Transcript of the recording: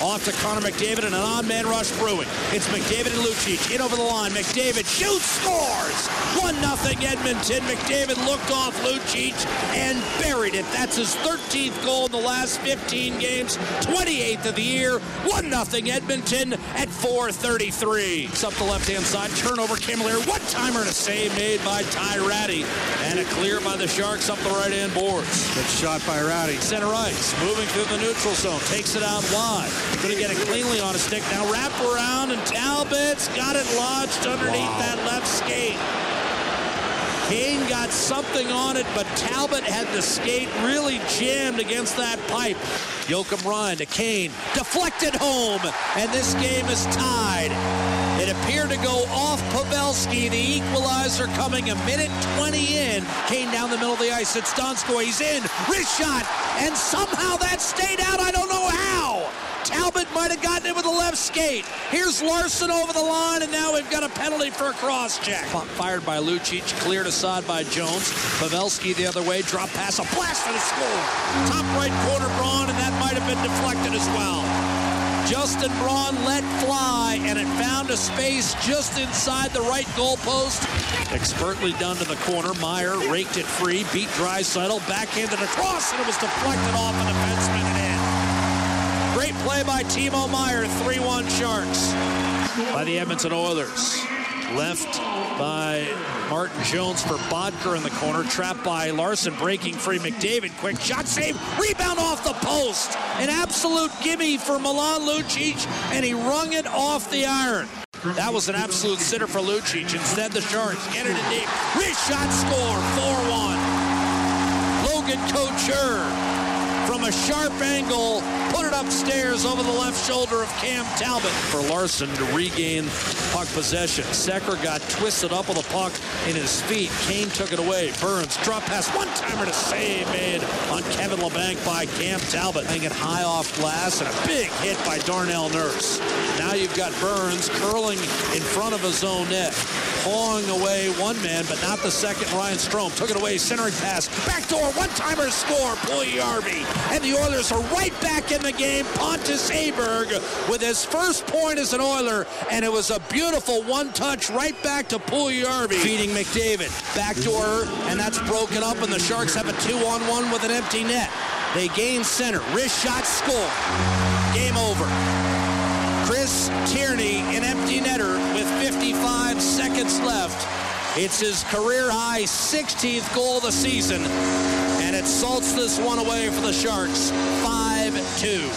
Off to Connor McDavid and an on-man rush brewing. It's McDavid and Lucic in over the line. McDavid shoots, scores! 1 0 Edmonton. McDavid looked off Lucic and buried it. That's his 13th goal in the last 15 games, 28th of the year. 1 0 Edmonton at 4.33. It's up the left-hand side. Turnover, Cammalleri. One-timer and a save made by Ty Rattie. And a clear by the Sharks up the right-hand boards. Good shot by Rattie. Center ice, moving through the neutral zone, takes it out wide. Going to get it cleanly on a stick. Now wrap around, and Talbot's got it lodged underneath wow. that left skate. Kane got something on it, but Talbot had the skate really jammed against that pipe. Joakim Ryan to Kane, deflected home, and this game is tied. It appeared to go off Pavelski, the equalizer coming a minute 20 in. Kane down the middle of the ice. It's Donskoy. He's in. Wrist shot. And somehow that stayed out. I don't know how. Talbot might have gotten it with the left skate. Here's Larsson over the line, and now we've got a penalty for a cross check. Fired by Lucic, cleared aside by Jones. Pavelski the other way, drop pass, a blast for the score. Top right corner, Braun, and that might have been deflected as well. Justin Braun let fly, and it found a space just inside the right goalpost. Expertly done to the corner. Meier raked it free, beat Draisaitl, backhanded across, and it was deflected off a defenseman play by Timo Meier, 3-1 Sharks by the Edmonton Oilers. Left by Martin Jones for Boedker in the corner. Trapped by Larsson, breaking free. McDavid, quick shot save. Rebound off the post. An absolute gimme for Milan Lucic, and he wrung it off the iron. That was an absolute sitter for Lucic. Instead, the Sharks get it in deep. Wrist shot score, 4-1. Logan Couture from a sharp angle, upstairs over the left shoulder of Cam Talbot for Larsson to regain puck possession. Sekera got twisted up with a puck in his feet. Kane took it away. Burns drop pass, one timer to save made on Kevin Labanc by Cam Talbot. Hanging high off glass and a big hit by Darnell Nurse. Now you've got Burns curling in front of his own net pawing away one man, but not the second. Ryan Strome took it away, centering pass, backdoor, one-timer score, Puljujarvi. And the Oilers are right back in the game. Pontus Aberg with his first point as an Oiler, and it was a beautiful one-touch right back to Puljujarvi. Feeding McDavid, backdoor, and that's broken up, and the Sharks have a two-on-one with an empty net. They gain center, wrist shot, score. Game over. Chris Tierney, an empty netter with 55 seconds left. It's his career high 16th goal of the season, and it salts this one away for the Sharks 5 2.